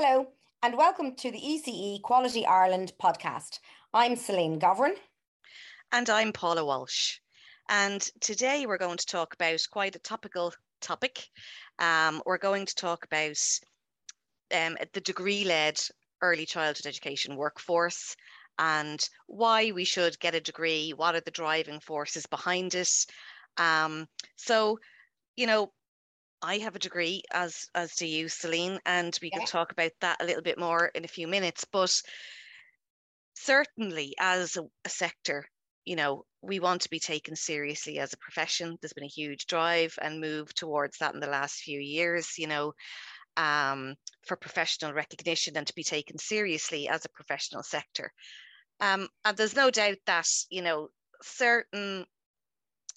Hello, and welcome to the ECE Quality Ireland podcast. I'm Celine Govern. And I'm Paula Walsh. And today we're going to talk about quite a topical topic. Um, we're going to talk about um, the degree led early childhood education workforce and why we should get a degree, what are the driving forces behind it. Um, so, you know, I have a degree, as as do you, Celine, and we yeah. can talk about that a little bit more in a few minutes. But certainly, as a, a sector, you know, we want to be taken seriously as a profession. There's been a huge drive and move towards that in the last few years. You know, um, for professional recognition and to be taken seriously as a professional sector. Um, and there's no doubt that you know certain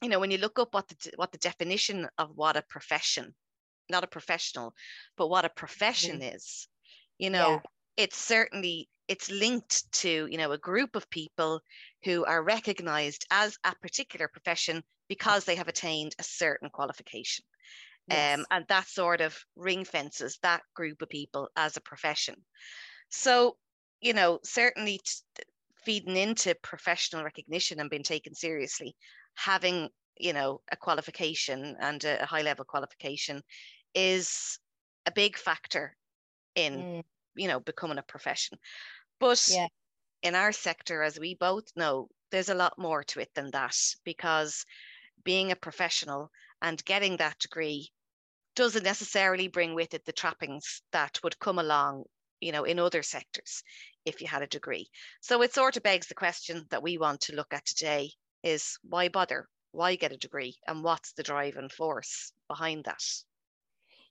you know when you look up what the what the definition of what a profession not a professional but what a profession mm-hmm. is you know yeah. it's certainly it's linked to you know a group of people who are recognized as a particular profession because they have attained a certain qualification yes. um, and that sort of ring fences that group of people as a profession so you know certainly t- feeding into professional recognition and being taken seriously having you know a qualification and a, high level qualification is a big factor in mm. you know becoming a profession. But yeah. in our sector as we both know there's a lot more to it than that because being a professional and getting that degree doesn't necessarily bring with it the trappings that would come along you know in other sectors if you had a degree. So it sort of begs the question that we want to look at today is why bother? Why get a degree? And what's the driving force behind that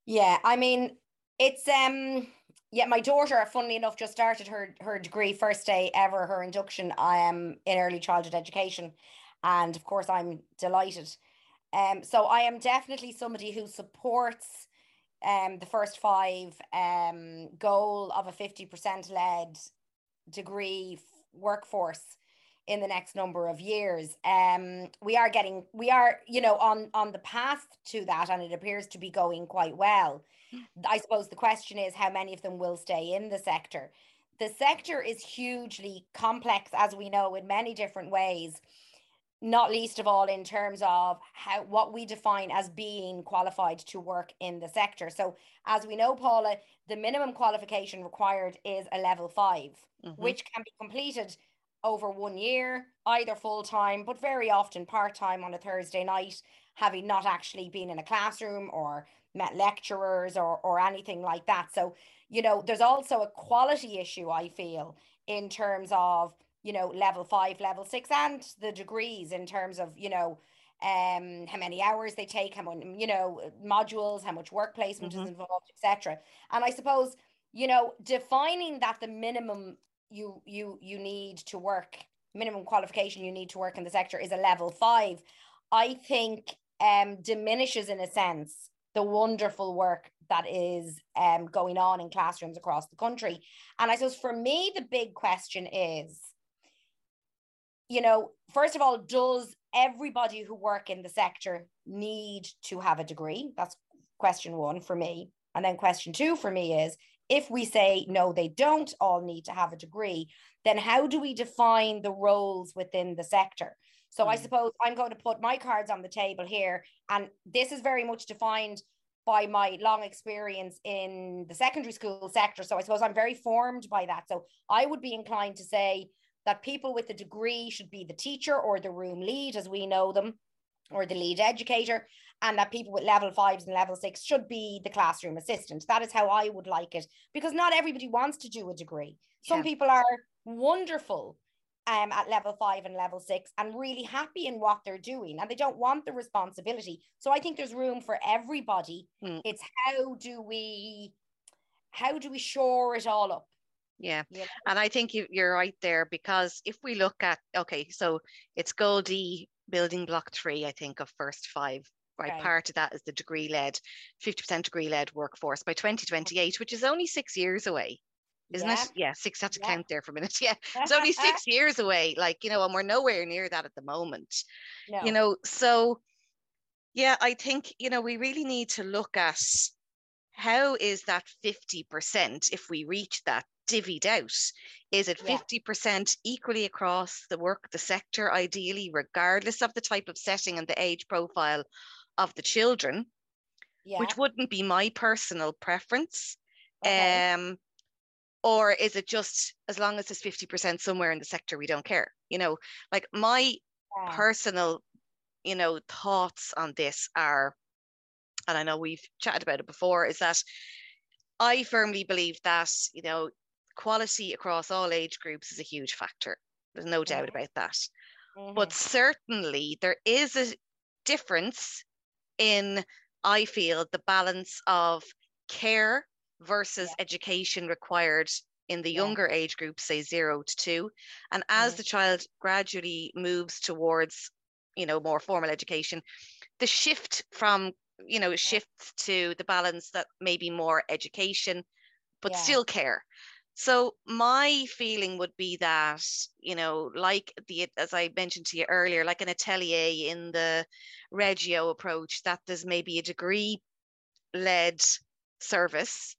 yeah i mean it's um yeah my daughter funnily enough just started her her degree first day ever her induction i am in early childhood education. And of course i'm delighted. Um so i am definitely somebody who supports um the first five um goal of a 50% led degree workforce in the next number of years. Um, we are getting, we are, you know, on on the path to that, and it appears to be going quite well. I suppose the question is how many of them will stay in the sector. The sector is hugely complex, as we know, in many different ways. Not least of all in terms of how what we define as being qualified to work in the sector. So, as we know, Paula, the minimum qualification required is a level 5 mm-hmm. which can be completed over one year, either full time, but very often part time on a Thursday night, having not actually been in a classroom or met lecturers or, or anything like that. So, you know, there's also a quality issue, I feel, in terms of, you know, level five, level six, and the degrees in terms of, you know, um how many hours they take how many you know modules how much work placement mm-hmm. is involved etc and i suppose you know defining that the minimum you you you need to work minimum qualification you need to work in the sector is a level five. I think um diminishes in a sense the wonderful work that is um going on in classrooms across the country. And i suppose for me the big question is you know first of all does everybody who work in the sector need to have a degree? That's question one for me. And then question two for me is if we say no, they don't all need to have a degree, then how do we define the roles within the sector? So mm. I suppose I'm going to put my cards on the table here, and this is very much defined by my long experience in the secondary school sector. So I suppose I'm very formed by that. So I would be inclined to say that people with a degree should be the teacher or the room lead, as we know them, or the lead educator and that people with level fives and level six should be the classroom assistant. That is how I would like it because not everybody wants to do a degree. Some yeah. people are wonderful um, at level five and level six and really happy in what they're doing and they don't want the responsibility. So I think there's room for everybody. Mm. It's how do we how do we shore it all up? Yeah. yeah. And I think you, you're right there because if we look at, okay, so it's Goldie building block three, I think, of first five right? Okay. Part of that is the degree led, 50% degree led workforce by 2028, which is only six years away. Isn't yeah. it? Yeah, six. Had to yeah. count there for a minute. Yeah, it's only six years away. Like you know, and we're nowhere near that at the moment. No. You know, so yeah, I think you know we really need to look at how is that 50% if we reach that divvied out? Is it 50% equally across the work, the sector, ideally, regardless of the type of setting and the age profile of the children? Yeah. Which wouldn't be my personal preference. Okay. Um, or is it just as long as it's 50% somewhere in the sector, we don't care? You know, like my yeah. personal, you know, thoughts on this are, and I know we've chatted about it before, is that I firmly believe that, you know, quality across all age groups is a huge factor. There's no doubt mm-hmm. about that. Mm-hmm. But certainly there is a difference in, I feel, the balance of care versus yeah. education required in the yeah. younger age group, say zero to two. And as mm-hmm. the child gradually moves towards, you know, more formal education, the shift from, you know, shifts to the balance that maybe more education, but yeah. still care. So my feeling would be that, you know, like the as I mentioned to you earlier, like an atelier in the Reggio approach, that there's maybe a degree led service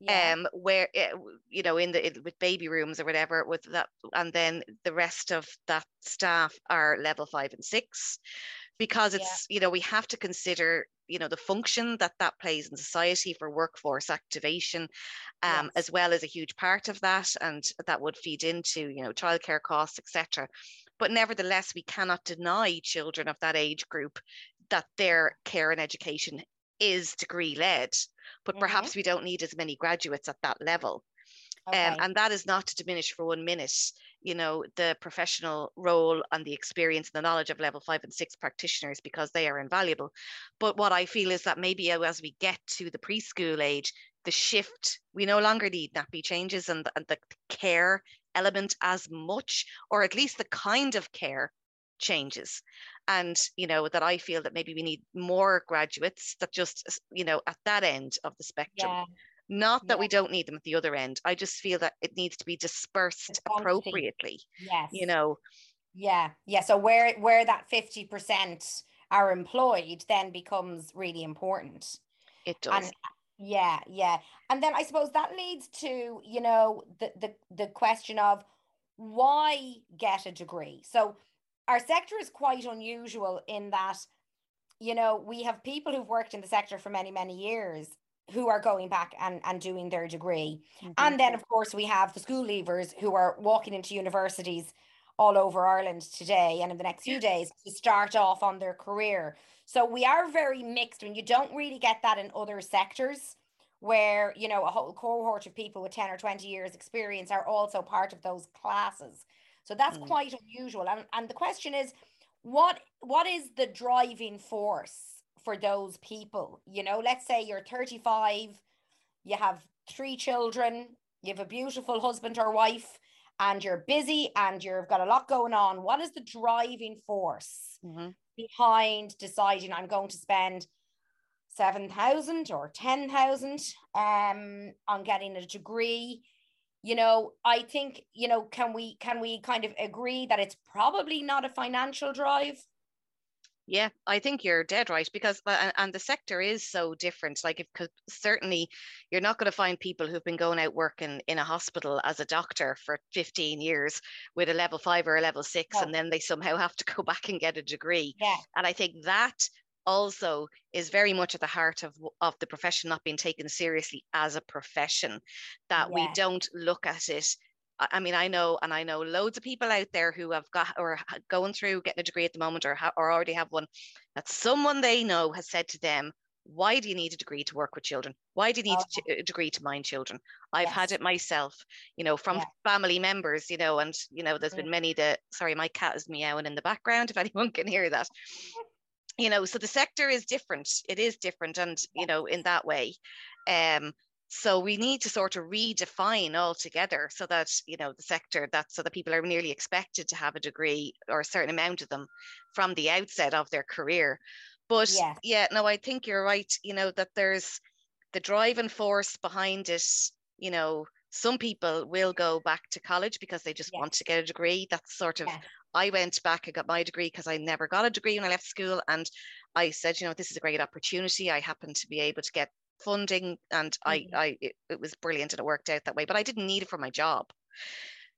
yeah. um where it, eh, you know in the in, with baby rooms or whatever with that and then the rest of that staff are level five and six because it's yeah. you know we have to consider you know the function that that plays in society for workforce activation um, yes. as well as a huge part of that and that would feed into you know childcare costs etc but nevertheless we cannot deny children of that age group that their care and education is degree led, but mm-hmm. perhaps we don't need as many graduates at that level. Um, okay. Um, and that is not to diminish for one minute, you know, the professional role and the experience and the knowledge of level five and six practitioners because they are invaluable. But what I feel is that maybe as we get to the preschool age, the shift, we no longer need nappy changes and, and the care element as much, or at least the kind of care changes and you know that i feel that maybe we need more graduates that just you know at that end of the spectrum yeah. Not that yeah. we don't need them at the other end i just feel that it needs to be dispersed appropriately yes. you know? Yeah yeah so where where that 50% are employed then becomes really important. It does. and, yeah yeah and then i suppose that leads to you know the the, the question of why get a degree? So our sector is quite unusual in that, you know, we have people who've worked in the sector for many, many years who are going back and, and doing their degree. Mm-hmm. And then, of course, we have the school leavers who are walking into universities all over Ireland today and in the next few days to start off on their career. So we are very mixed when you don't really get that in other sectors where, you know, a whole cohort of people with 10 or 20 years experience are also part of those classes. So that's mm. quite unusual. And, and the question is, what what is the driving force for those people? You know, let's say you're 35, you have three children, you have a beautiful husband or wife, and you're busy and you've got a lot going on. What is the driving force mm-hmm. behind deciding I'm going to spend 7,000 or 10,000 um, on getting a degree? you know i think you know can we can we kind of agree that it's probably not a financial drive yeah i think you're dead right because uh, and the sector is so different like if certainly you're not going to find people who've been going out working in a hospital as a doctor for 15 years with a level 5 or a level 6 and then they somehow have to go back and get a degree yeah. and i think that also is very much at the heart of, of the profession not being taken seriously as a profession, that yeah. we don't look at it. I mean, I know, and I know loads of people out there who have got or going through getting a degree at the moment or, ha- or already have one, that someone they know has said to them, why do you need a degree to work with children? Why do you need oh. a degree to mind children? I've yes. had it myself, you know, from yeah. family members, you know, and you know, there's been many that sorry, my cat is meowing in the background if anyone can hear that you know so the sector is different it is different and you know in that way um so we need to sort of redefine altogether so that you know the sector that so that people are nearly expected to have a degree or a certain amount of them from the outset of their career but yeah, yeah no i think you're right you know that there's the driving force behind it you know some people will go back to college because they just yeah. want to get a degree that's sort of yeah. I went back and got my degree because I never got a degree when I left school. And I said, you know, this is a great opportunity. I happen to be able to get funding and I, Mhm. I it, it was brilliant and it worked out that way. But I didn't need it for my job.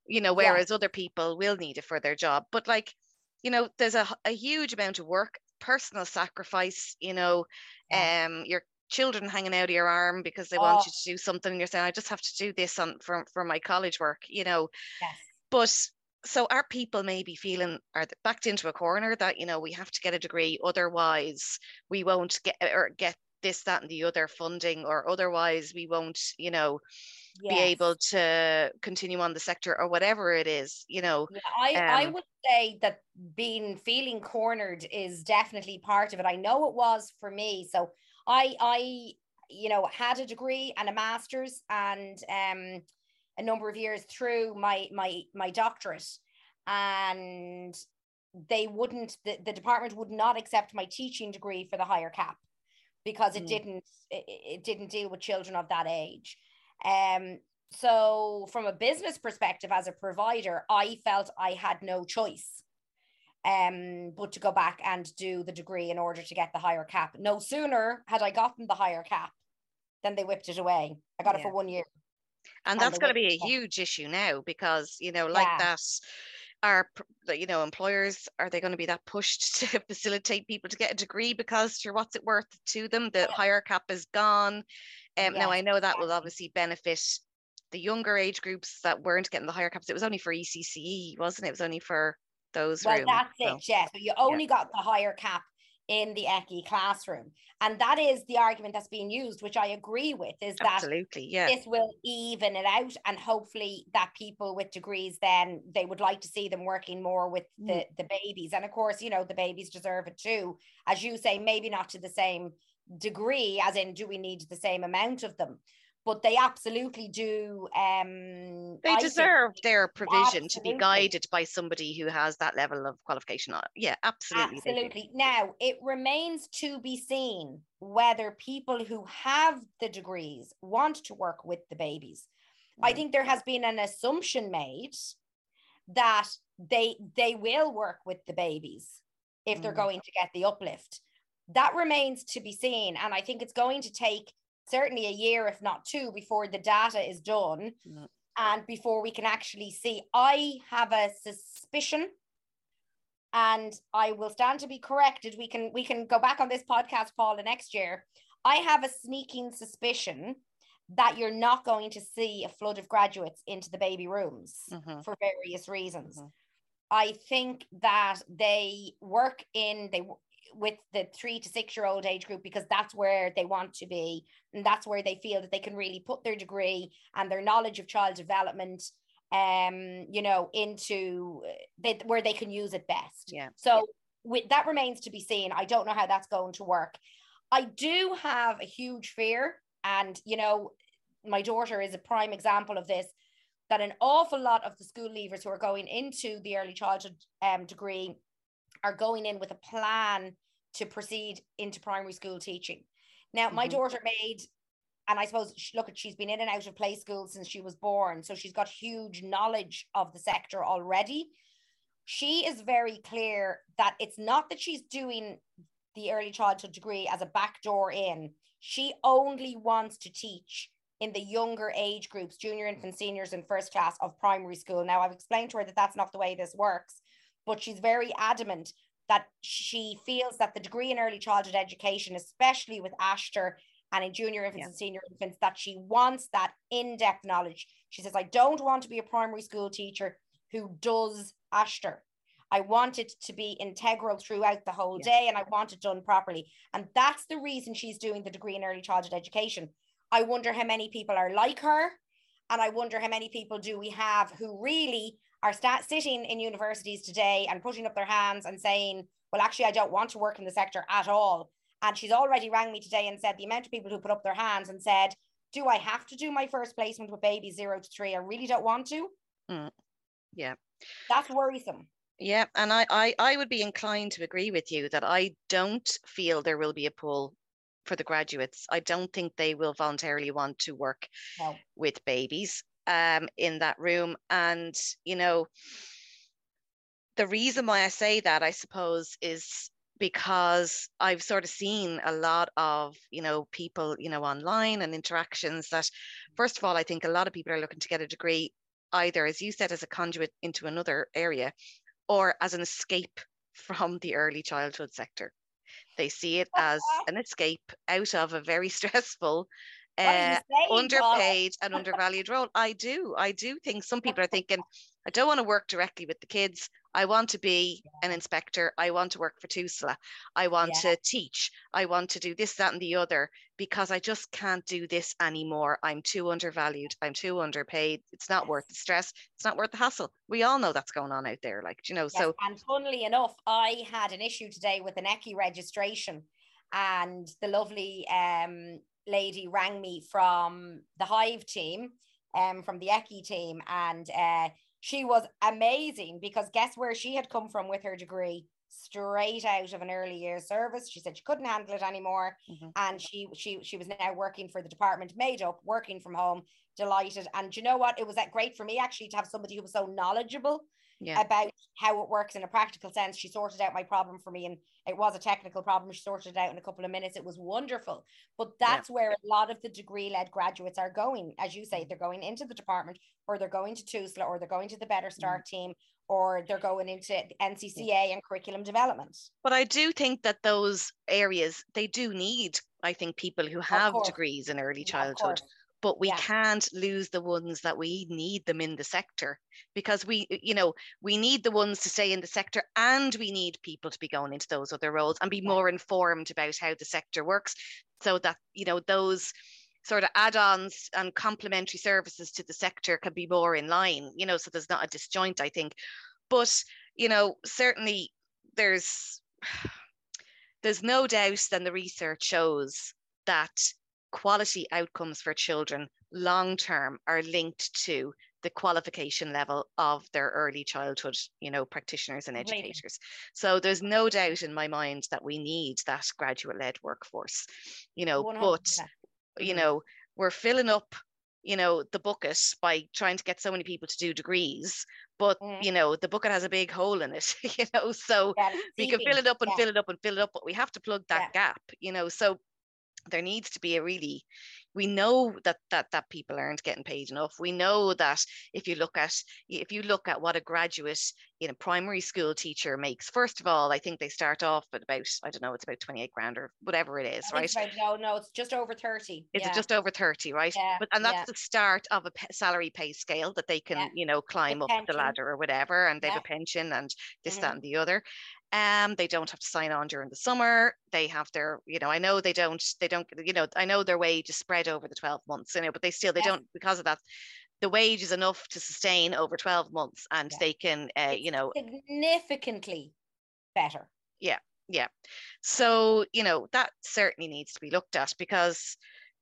You know, whereas other people will need it for their job. But like, you know, there's a, a huge amount of work, personal sacrifice, you know, Yeah. um, your children hanging out of your arm because they want Oh, you to do something and you're saying, I just have to do this on for, for my college work, you know. yes. But so are people maybe feeling are backed into a corner that you know we have to get a degree, otherwise we won't get or get this, that, and the other funding, or otherwise we won't, you know, be able to continue on the sector or whatever it is, you know. Yeah, I, I Um, would say that being feeling cornered is definitely part of it. I know it was for me. So I I you know had a degree and a master's and um a number of years through my my my doctorate and they wouldn't the, the department would not accept my teaching degree for the higher cap because it Mm. didn't it, it didn't deal with children of that age. Um so from a business perspective as a provider i felt i had no choice um but to go back and do the degree in order to get the higher cap. No sooner had i gotten the higher cap than they whipped it away. I got it for one year and and that's going to be a huge issue now because you know like Yeah. that are you know employers are they going to be that pushed to facilitate people to get a degree because sure what's it worth to them? The Yeah. higher cap is gone. Um, now i know that will obviously benefit the younger age groups that weren't getting the higher caps. It was only for ecce wasn't it? It was only for those well rooms that's so- it yeah so you only got the higher cap in the ECCE classroom. And that is the argument that's being used which i agree with is that absolutely yeah. this will even it out and hopefully that people with degrees then they would like to see them working more with the Mm. the babies. And of course you know the babies deserve it too. As you say maybe not to the same degree as in do we need the same amount of them but they absolutely do um they I think deserve their provision to be guided by somebody who has that level of qualification Uh, yeah absolutely. Absolutely. Now, it remains to be seen whether people who have the degrees want to work with the babies. I Mm. think there has been an assumption made that they they will work with the babies if they're Mm. going to get the uplift. That remains to be seen and I think it's going to take certainly a year if not two before the data is done Mm. and before we can actually see I have a suspicion and I will stand to be corrected. We can we can go back on this podcast, Paula, next year. I have a sneaking suspicion that you're not going to see a flood of graduates into the baby rooms Mhm. for various reasons. Mhm. I think that they work in they with the three to six year old age group because that's where they want to be and that's where they feel that they can really put their degree and their knowledge of child development um you know into uh, they, where they can use it best. Yeah, so with that remains to be seen. I don't know how that's going to work. I do have a huge fear and you know my daughter is a prime example of this that an awful lot of the school leavers who are going into the early childhood um, degree are going in with a plan to proceed into primary school teaching. Now, my Mhm. daughter made, and I suppose look at she's been in and out of play school since she was born, so she's got huge knowledge of the sector already. She is very clear that it's not that she's doing the early childhood degree as a backdoor in. She only wants to teach in the younger age groups, junior infant, seniors, and first class of primary school. Now, I've explained to her that that's not the way this works, but she's very adamant that she feels that the degree in early childhood education, especially with Aistear and in junior infants Yeah. and senior infants, that she wants that in depth knowledge. She says, I don't want to be a primary school teacher who does Aistear. I want it to be integral throughout the whole Yeah. day and I want it done properly. And that's the reason she's doing the degree in early childhood education. I wonder how many people are like her. And I wonder how many people do we have who really are sta- sitting in universities today and putting up their hands and saying, well, actually, I don't want to work in the sector at all. And she's already rang me today and said the amount of people who put up their hands and said, do I have to do my first placement with babies zero to three? I really don't want to. Mm. Yeah. That's worrisome. Yeah, and I, I I would be inclined to agree with you that I don't feel there will be a pull for the graduates. I don't think they will voluntarily want to work No. with babies um in that room. And you know, the reason why I say that, I suppose, is because I've sort of seen a lot of, you know, people, you know, online and interactions that, first of all, I think a lot of people are looking to get a degree either, as you said, as a conduit into another area or as an escape from the early childhood sector. They see it as an escape out of a very stressful, uh, underpaid and undervalued role. I do. I do think some people are thinking, I don't want to work directly with the kids. I want to be an inspector. I want to work for TUSLA. I want yeah. to teach. I want to do this, that, and the other because I just can't do this anymore. I'm too undervalued. I'm too underpaid. It's not worth the stress. It's not worth the hassle. We all know that's going on out there. Like, you know, yes, so. And funnily enough, I had an issue today with an ECCE registration and the lovely um, lady rang me from the Hive team, um, from the ECCE team, and uh, she was amazing because guess where she had come from with her degree? Straight out of an early years service. She said she couldn't handle it anymore. Mm-hmm. And she she she was now working for the department, made up, working from home, delighted. And you know what? It was that great for me actually to have somebody who was so knowledgeable yeah. about how it works in a practical sense. She sorted out my problem for me, and it was a technical problem. She sorted it out in a couple of minutes. It was wonderful. But that's yeah. where a lot of the degree led graduates are going. As you say, they're going into the department, or they're going to TUSLA, or they're going to the Better mm-hmm. Start mm-hmm. team, or they're going into NCCA and curriculum development. But I do think that those areas they do need, I think, people who have degrees in early childhood but we yeah. can't lose the ones that we need them in the sector because we you know we need the ones to stay in the sector and we need people to be going into those other roles and be more informed about how the sector works so that you know those sort of add-ons and complementary services to the sector can be more in line you know so there's not a disjoint i think but you know certainly there's there's no doubt that the research shows that quality outcomes for children long term are linked to the qualification level of their early childhood you know practitioners and educators so there's no doubt in my mind that we need that graduate led workforce you know 100%. but you mm-hmm. know we're filling up you know the bucket by trying to get so many people to do degrees but mm. you know the bucket has a big hole in it you know so yeah, we can fill it up and yeah. fill it up and fill it up but we have to plug that yeah. gap you know so there needs to be a really we know that that that people aren't getting paid enough we know that if you look at if you look at what a graduate in a primary school teacher makes first of all i think they start off at about i don't know it's about 28 grand or whatever it is right no no it's just over 30 it's yeah. just over 30 right yeah. but and that's yeah. the start of a salary pay scale that they can you know climb the up pension. the ladder or whatever and they have a pension and this mm-hmm. that and the other um, they don't have to sign on during the summer. They have their, you know, I know they don't, they don't, you know, I know their wage is spread over the 12 months, you know, but they still, they yes. don't, because of that, the wage is enough to sustain over 12 months and yeah. they can, uh, you know, significantly better. Yeah. Yeah. So, you know, that certainly needs to be looked at because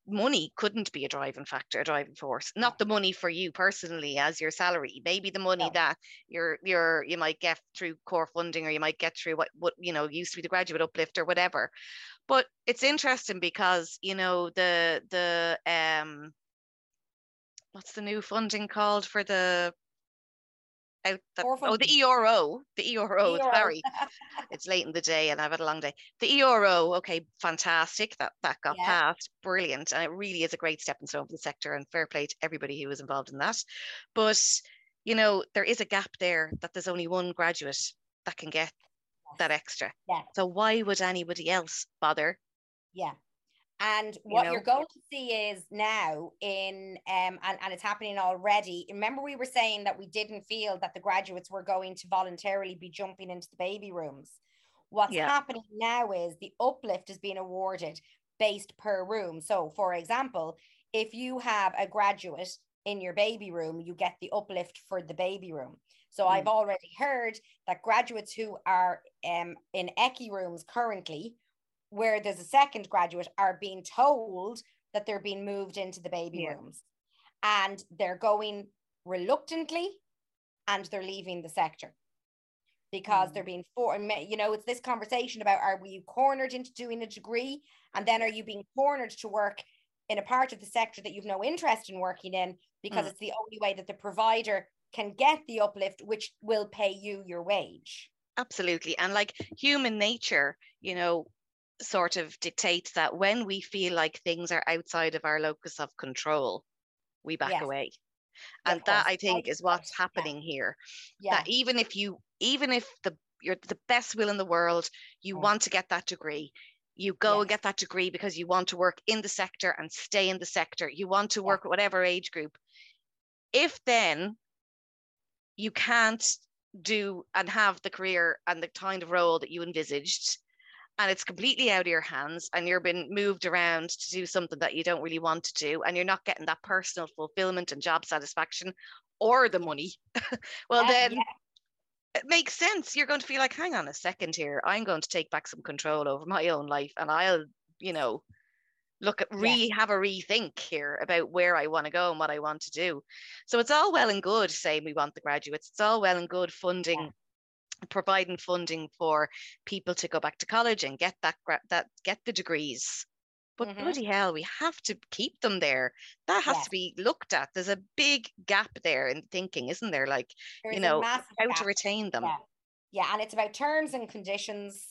money couldn't be a driving factor, a driving force. Not the money for you personally as your salary, maybe the money that you're you're you might get through core funding or you might get through what what you know used to be the graduate uplift or whatever. But it's interesting because you know the the um what's the new funding called for the out the, oh the ERO oh, the ERO, ERO. sorry it's late in the day and I've had a long day. The ERO okay fantastic that that got yeah. passed brilliant and it really is a great stepping stone for the sector and fair play to everybody who was involved in that. But you know there is a gap there that there's only one graduate that can get that extra. Yeah. So why would anybody else bother? Yeah and what you know? you're going to see is now in um and, and it's happening already. Remember, we were saying that we didn't feel that the graduates were going to voluntarily be jumping into the baby rooms. What's yeah. happening now is the uplift is being awarded based per room. So, for example, if you have a graduate in your baby room, you get the uplift for the baby room. So mm. I've already heard that graduates who are um, in ECCE rooms currently where there's a second graduate are being told that they're being moved into the baby yeah. rooms and they're going reluctantly and they're leaving the sector because mm. they're being for you know it's this conversation about are you cornered into doing a degree and then are you being cornered to work in a part of the sector that you've no interest in working in because mm. it's the only way that the provider can get the uplift which will pay you your wage absolutely and like human nature you know sort of dictates that when we feel like things are outside of our locus of control we back yes. away and yeah, that i think is what's happening yeah. here yeah. that even if you even if the you're the best will in the world you mm. want to get that degree you go and get that degree because you want to work in the sector and stay in the sector you want to work with whatever age group if then you can't do and have the career and the kind of role that you envisaged and it's completely out of your hands and you're being moved around to do something that you don't really want to do and you're not getting that personal fulfillment and job satisfaction or the money well yeah, then yeah. it makes sense you're going to feel like hang on a second here i'm going to take back some control over my own life and i'll you know look at re yeah. have a rethink here about where I want to go and what I want to do. So it's all well and good saying we want the graduates. It's all well and good funding, yeah. Providing funding for people to go back to college and get that that get the degrees. But mm-hmm. bloody hell, we have to keep them there. That has yeah. to be looked at. There's a big gap there in thinking, isn't there? Like, There's you know, how gap. to retain them. Yeah. yeah, and it's about terms and conditions.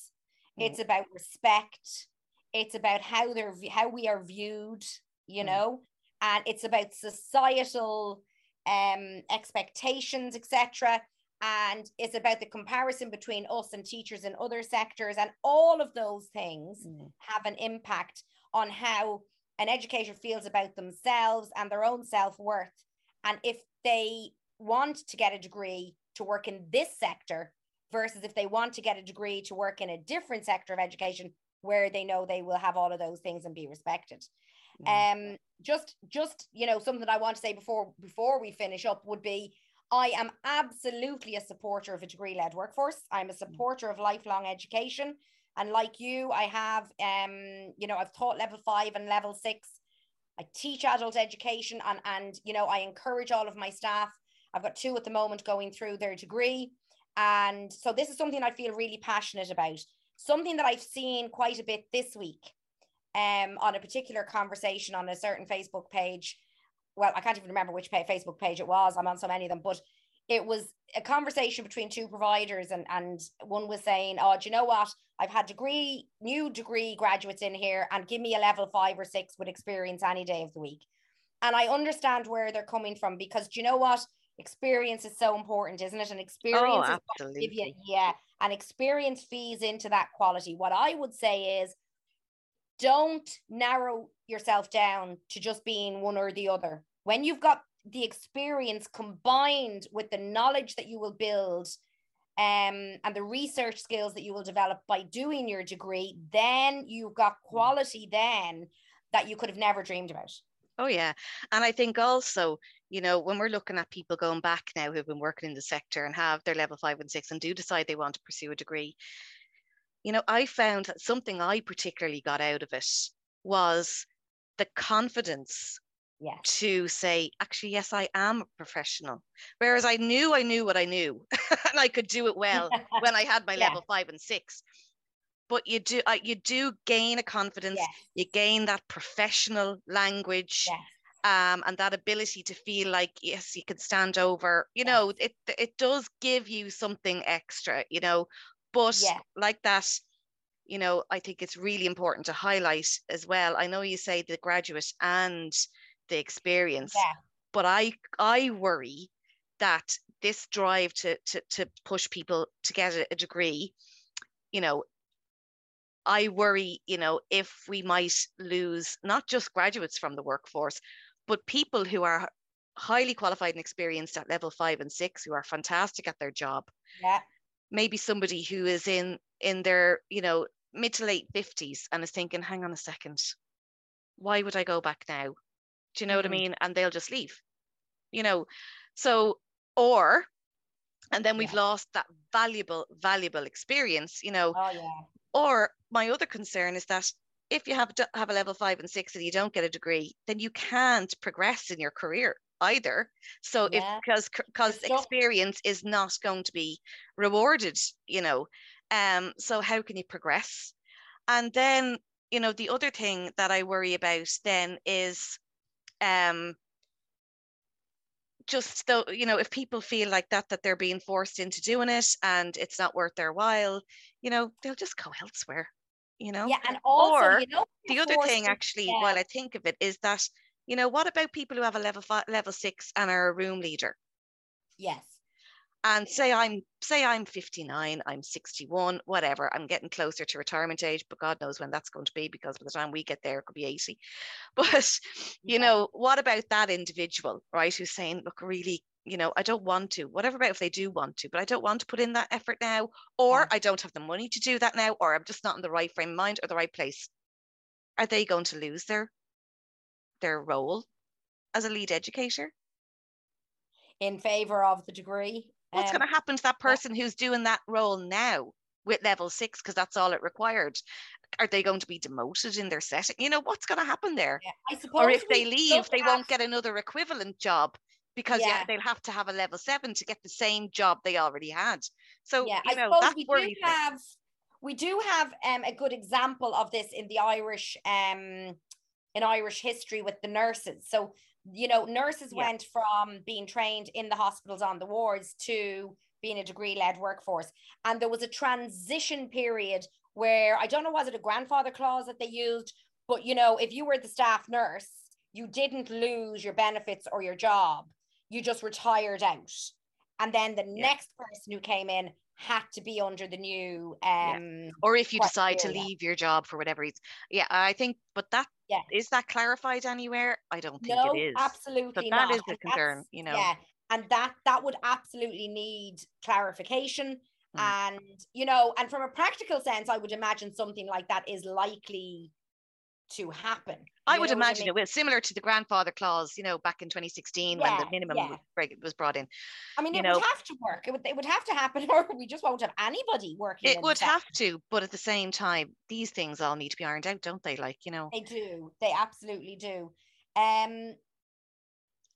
Mm. It's about respect it's about how they're how we are viewed you mm. know and it's about societal um expectations etc and it's about the comparison between us and teachers in other sectors and all of those things mm. have an impact on how an educator feels about themselves and their own self-worth and if they want to get a degree to work in this sector versus if they want to get a degree to work in a different sector of education where they know they will have all of those things and be respected. Mm. Um, just just you know something I want to say before before we finish up would be I am absolutely a supporter of a degree led workforce. I'm a mm. supporter of lifelong education. And like you, I have, um, you know, I've taught level five and level six. I teach adult education and, and, you know, I encourage all of my staff. I've got two at the moment going through their degree. And so this is something I feel really passionate about. Something that I've seen quite a bit this week um, on a particular conversation on a certain Facebook page. Well, I can't even remember which pay, Facebook page it was. I'm on so many of them, but it was a conversation between two providers, and and one was saying, "Oh, do you know what? I've had degree, new degree graduates in here, and give me a level five or six with experience any day of the week." And I understand where they're coming from because do you know what? Experience is so important, isn't it? And experience oh, absolutely. give you, yeah and experience fees into that quality. What I would say is don't narrow yourself down to just being one or the other. When you've got the experience combined with the knowledge that you will build um, and the research skills that you will develop by doing your degree, then you've got quality then that you could have never dreamed about. Oh, yeah. And I think also, you know, when we're looking at people going back now who've been working in the sector and have their level five and six and do decide they want to pursue a degree, you know, I found that something I particularly got out of it was the confidence yes. to say, actually, yes, I am a professional. Whereas I knew I knew what I knew and I could do it well when I had my yeah. level five and six but you do uh, you do gain a confidence yes. you gain that professional language yes. um, and that ability to feel like yes you can stand over you yes. know it it does give you something extra you know but like that you know i think it's really important to highlight as well i know you say the graduate and the experience yeah. but i i worry that this drive to to, to push people to get a, a degree you know I worry, you know, if we might lose not just graduates from the workforce, but people who are highly qualified and experienced at level five and six who are fantastic at their job. Yeah. Maybe somebody who is in in their, you know, mid to late 50s and is thinking, hang on a second, why would I go back now? Do you know mm-hmm. what I mm-hmm. mean? And they'll just leave. You know, so or and then we've yeah. lost that valuable, valuable experience, you know. Oh, yeah. Or my other concern is that if you have have a level five and six and you don't get a degree, then you can't progress in your career either. So yeah. if because because experience is not going to be rewarded, you know, um, so how can you progress? And then you know the other thing that I worry about then is, um, just though you know if people feel like that that they're being forced into doing it and it's not worth their while you know they'll just go elsewhere you know? Yeah and also or you know the other thing actually yeah. while i think of it is that you know what about people who have a level five level six and are a room leader? Yes and say i'm say i'm 59 i'm 61 whatever i'm getting closer to retirement age but god knows when that's going to be because by the time we get there it could be 80 but you know what about that individual right who's saying look really you know i don't want to whatever about if they do want to but i don't want to put in that effort now or Yeah. i don't have the money to do that now or i'm just not in the right frame of mind or the right place are they going to lose their their role as a lead educator? In favor of the degree What's Um, going to happen to that person who's doing that role now with level six because that's all it required? Are they going to be demoted in their setting? You know, what's going to happen there? yeah, I suppose Or if they leave, they at- won't get another equivalent job because yeah. Yeah. they'll have to have a level seven to get the same job they already had. So yeah, you I suppose we do have we do have um, a good example of this in the Irish um in Irish history with the nurses. So you know, nurses Yeah. went from being trained in the hospitals on the wards to being a degree led workforce, and there was a transition period where I don't know was it a grandfather clause that they used, but you know, if you were the staff nurse, you didn't lose your benefits or your job, you just retired out and then the Yeah. next person who came in had to be under the new Yeah. um Or if you decide to leave your job for whatever reason. Yeah, I think, but that Yeah. is that clarified anywhere? I don't think no it is. absolutely that not is a concern, you know. yeah and that that would absolutely need clarification Mm. and you know and from a practical sense i would imagine something like that is likely to happen I would imagine mean? it was similar to the grandfather clause, you know, back in 2016 when the minimum yeah. was, was brought in. i mean you it know- would have to work it would, it would have to happen or we just won't have anybody working It would have to, but at the same time, these things all need to be ironed out, don't they? Like, you know, they do they absolutely do um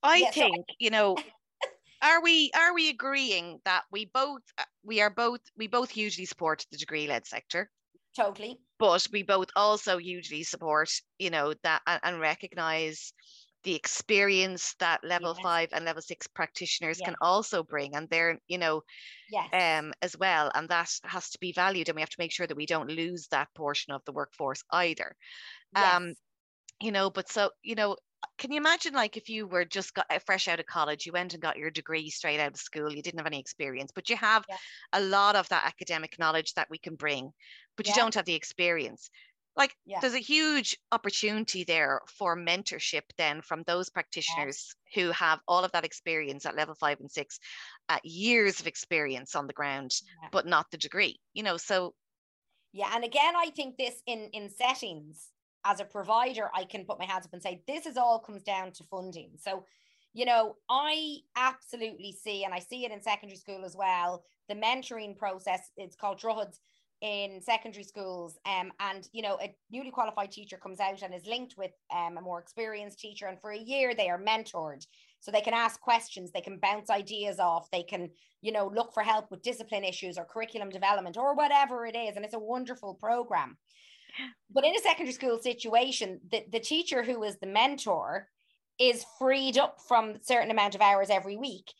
I yeah, so I- think, you know, are we are we agreeing that we both we are both we both hugely support the degree led sector, totally but we both also hugely support, you know, that and, and recognize the experience that level Yes. five and level six practitioners can also bring, and they're, you know, yes um, as well. And that has to be valued, and we have to make sure that we don't lose that portion of the workforce either. um. You know, but so, you know, can you imagine like if you were just got uh, fresh out of college, you went and got your degree straight out of school, you didn't have any experience, but you have Yeah. a lot of that academic knowledge that we can bring, but you don't have the experience. Like Yeah. there's a huge opportunity there for mentorship then from those practitioners who have all of that experience at level five and six, uh, years of experience on the ground, Yeah. but not the degree. You know, so Yeah, and again, I think this in in settings as a provider, I can put my hands up and say this is all comes down to funding. So, you know, I absolutely see, and I see it in secondary school as well. The mentoring process, it's called Droichead in secondary schools. Um, and you know, a newly qualified teacher comes out and is linked with um, a more experienced teacher, and for a year they are mentored. So they can ask questions, they can bounce ideas off, they can, you know, look for help with discipline issues or curriculum development or whatever it is. And it's a wonderful program. But in a secondary school situation, the, the teacher who is the mentor is freed up from a certain amount of hours every week,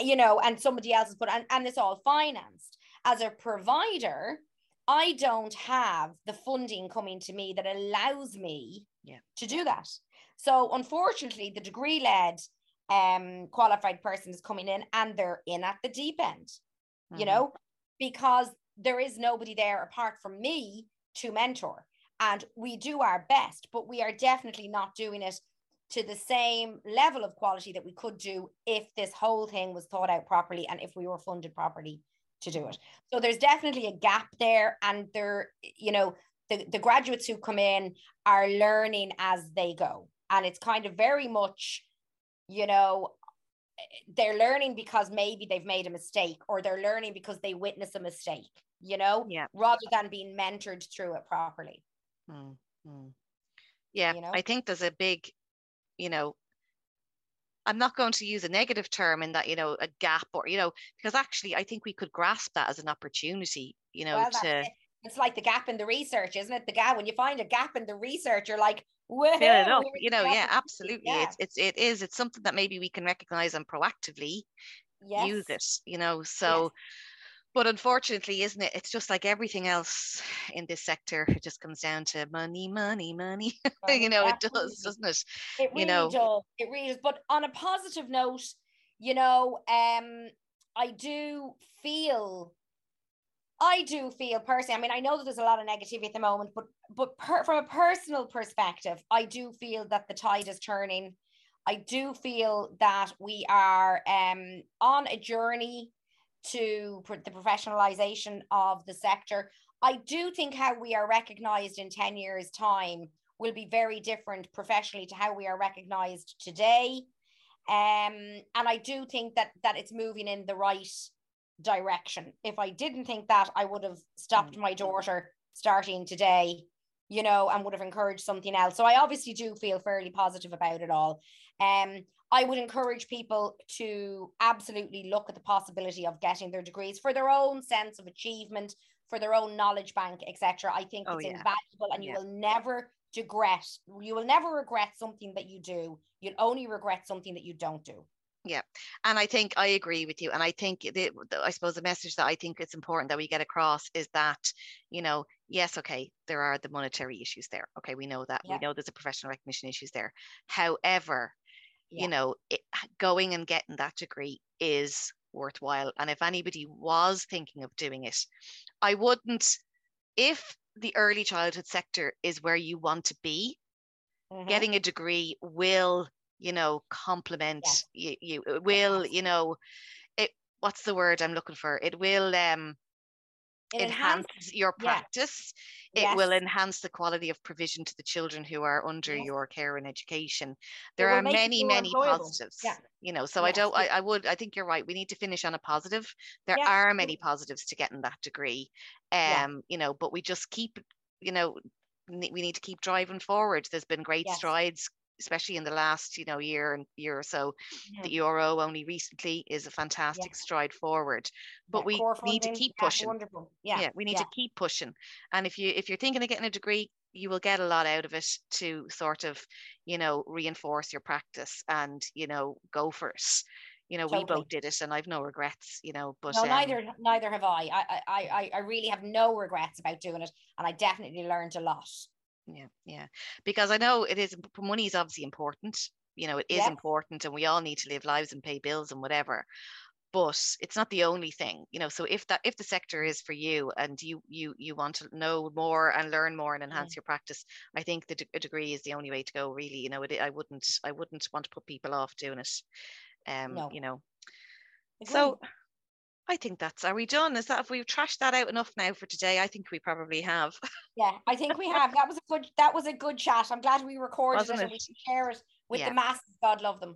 you know, and somebody else is put and, and it's all financed. As a provider, I don't have the funding coming to me that allows me Yeah. to do that. So unfortunately, the degree led um qualified person is coming in and they're in at the deep end you mhm. know, because there is nobody there apart from me to mentor. And we do our best, but we are definitely not doing it to the same level of quality that we could do if this whole thing was thought out properly and if we were funded properly to do it. So there's definitely a gap there. And there, you know, the, the graduates who come in are learning as they go. And it's kind of very much, you know, they're learning because maybe they've made a mistake or they're learning because they witness a mistake, you know, Yeah. rather than being mentored through it properly. Mm, mm. Yeah, You know? I think there's a big, you know, I'm not going to use a negative term in that, you know, a gap or, you know, because actually I think we could grasp that as an opportunity, you know, well, to, it. It's like the gap in the research, isn't it? The gap, when you find a gap in the research, you're like, Well. You know, yeah, absolutely. Yeah. It's it's it is. It's something that maybe we can recognize and proactively Yes. use it. You know, so. But unfortunately, isn't it? It's just like everything else in this sector. It just comes down to money, money, money. Money, you know, it does, doesn't it? It you really know. does. It really does. But on a positive note, you know, um, I do feel, I do feel personally. I mean, I know that there's a lot of negativity at the moment, but but per, from a personal perspective, I do feel that the tide is turning. I do feel that we are um, on a journey to the professionalization of the sector. I do think how we are recognized in 10 years' time will be very different professionally to how we are recognized today. Um, and I do think that that it's moving in the right direction. If I didn't think that, I would have stopped my daughter starting today, you know, and would have encouraged something else. So I obviously do feel fairly positive about it all. Um, I would encourage people to absolutely look at the possibility of getting their degrees for their own sense of achievement, for their own knowledge bank, etc. I think Oh, it's yeah. invaluable, and you Yeah. will never regret. You will never regret something that you do. You'll only regret something that you don't do. Yeah, and I think I agree with you. And I think the, the- I suppose the message that I think it's important that we get across is that, you know, yes, okay, there are the monetary issues there. Okay, we know that. Yeah. We know there's a professional recognition issues there. However, Yeah. you know, it, going and getting that degree is worthwhile. And if anybody was thinking of doing it, I wouldn't, if the early childhood sector is where you want to be, Mhm. getting a degree will you know complement you, you it will you know it what's the word i'm looking for it will um It enhance enhances- your yeah. practice it will enhance the quality of provision to the children who are under Yes. your care and education there are many many enjoyable. positives Yeah. you know so i don't I, I would i think you're right we need to finish on a positive there are many positives to getting that degree um you know but we just keep you know we need to keep driving forward there's been great Yes. strides especially in the last you know year and year or so the Mhm. ERO only recently is a fantastic stride forward but Yeah, we need to keep pushing. Yeah. we need yeah. to keep pushing and if you if you're thinking of getting a degree you will get a lot out of it to sort of you know reinforce your practice and you know go for it you know we both did it and i've no regrets you know but no, um, neither neither have I. I, I I I really have no regrets about doing it, and I definitely learned a lot. Yeah yeah because i know it is money is obviously important you know it is Yes. important and we all need to live lives and pay bills and whatever but it's not the only thing you know so if that if the sector is for you and you you you want to know more and learn more and enhance your practice i think the a degree is the only way to go really you know it, i wouldn't i wouldn't want to put people off doing it um No. you know Agree. so i think that's are we done is that if we've trashed that out enough now for today i think we probably have yeah, I think we have. That was a good. That was a good chat. I'm glad we recorded Wasn't it, and we can share it with Yeah. the masses. God love them.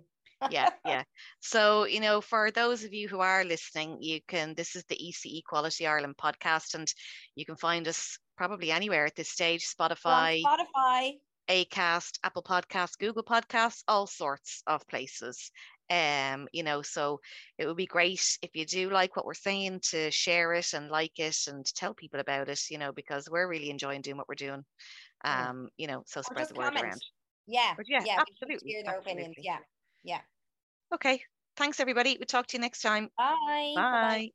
yeah yeah so you know for those of you who are listening you can this is the ece quality ireland podcast and you can find us probably anywhere at this stage We're on spotify Spotify. acast apple podcasts google podcasts all sorts of places um you know so it would be great if you do like what we're saying to share it and like it and tell people about it you know because we're really enjoying doing what we're doing um you know so spread the word comment. around Yeah. But yeah, yeah. absolutely, Hear their opinions. Yeah. Yeah. okay thanks everybody we'll talk to you next time Bye. Bye-bye. bye